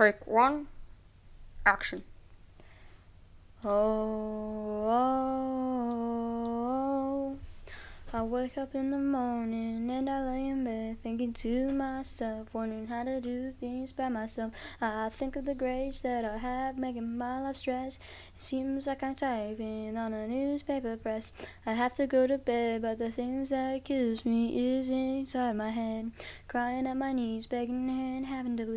Take one. Action. Oh, oh, oh, oh, I wake up in the morning and I lay in bed thinking to myself, wondering how to do things by myself. I think of the grades that I have, making my life stress. It seems like I'm typing on a newspaper press. I have to go to bed, but the things that kills me is inside my head. Crying at my knees, begging and having to.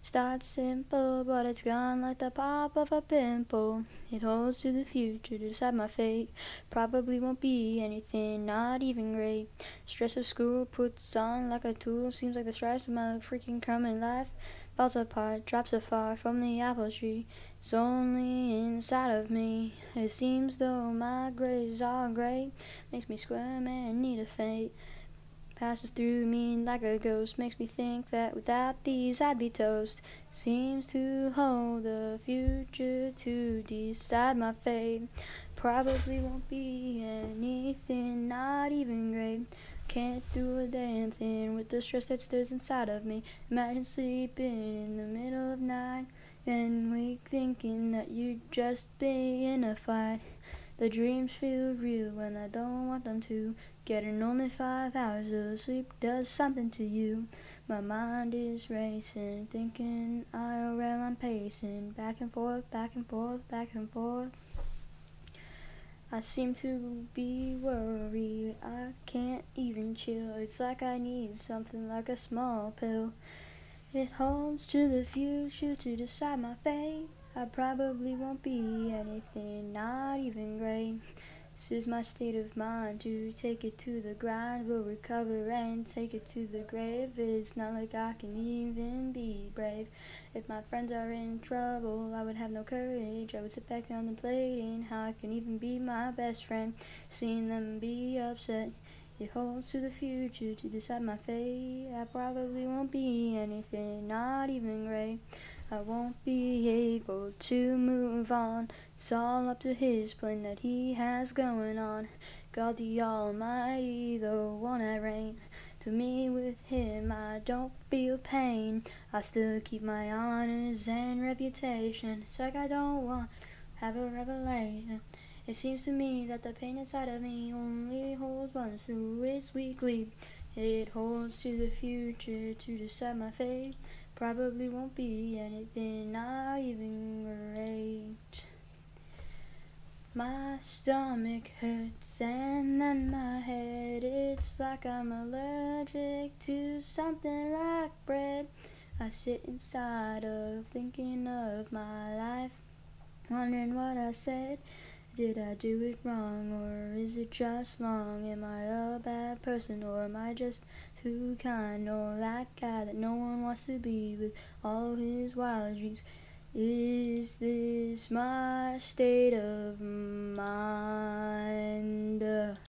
Starts simple, but it's gone like the pop of a pimple. It holds to the future to decide my fate. Probably won't be anything, not even great. Stress of school puts on like a tool. Seems like the stripes of my freaking coming life falls apart, drops afar from the apple tree. It's only inside of me. It seems though my grays are gray. Makes me squirm and need a faint passes through me like a ghost. Makes me think that without these I'd be toast. Seems to hold the future to decide my fate. Probably won't be anything not even great. Can't do a damn thing with the stress that stirs inside of me. Imagine sleeping in the middle of night then wake thinking that you'd just be in a fight the dreams feel real when I don't want them to. Getting only five hours of sleep does something to you. My mind is racing, thinking IRL I'm pacing. Back and forth, back and forth, back and forth. I seem to be worried, I can't even chill. It's like I need something like a small pill. It holds to the future to decide my fate. I probably won't be anything, not even great. This is my state of mind to take it to the grind, will recover and take it to the grave. It's not like I can even be brave. If my friends are in trouble, I would have no courage. I would sit back contemplating how I can even be my best friend. Seeing them be upset. It holds to the future to decide my fate. I probably won't be anything, not even great. I won't be able to move on. It's all up to his plan that he has going on. God the Almighty, the one that reigns. To me, with him, I don't feel pain. I still keep my honors and reputation. It's like I don't want to have a revelation. It seems to me that the pain inside of me only once through its weekly. It holds to the future to decide my fate. Probably won't be anything, not even great. My stomach hurts and then my head, it's like I'm allergic to something like bread. I sit inside of thinking of my life, wondering what I said. Did I do it wrong or is it just long? Am I a bad person or am I just too kind? Or that guy that no one wants to be with all his wild dreams? Is this my state of mind?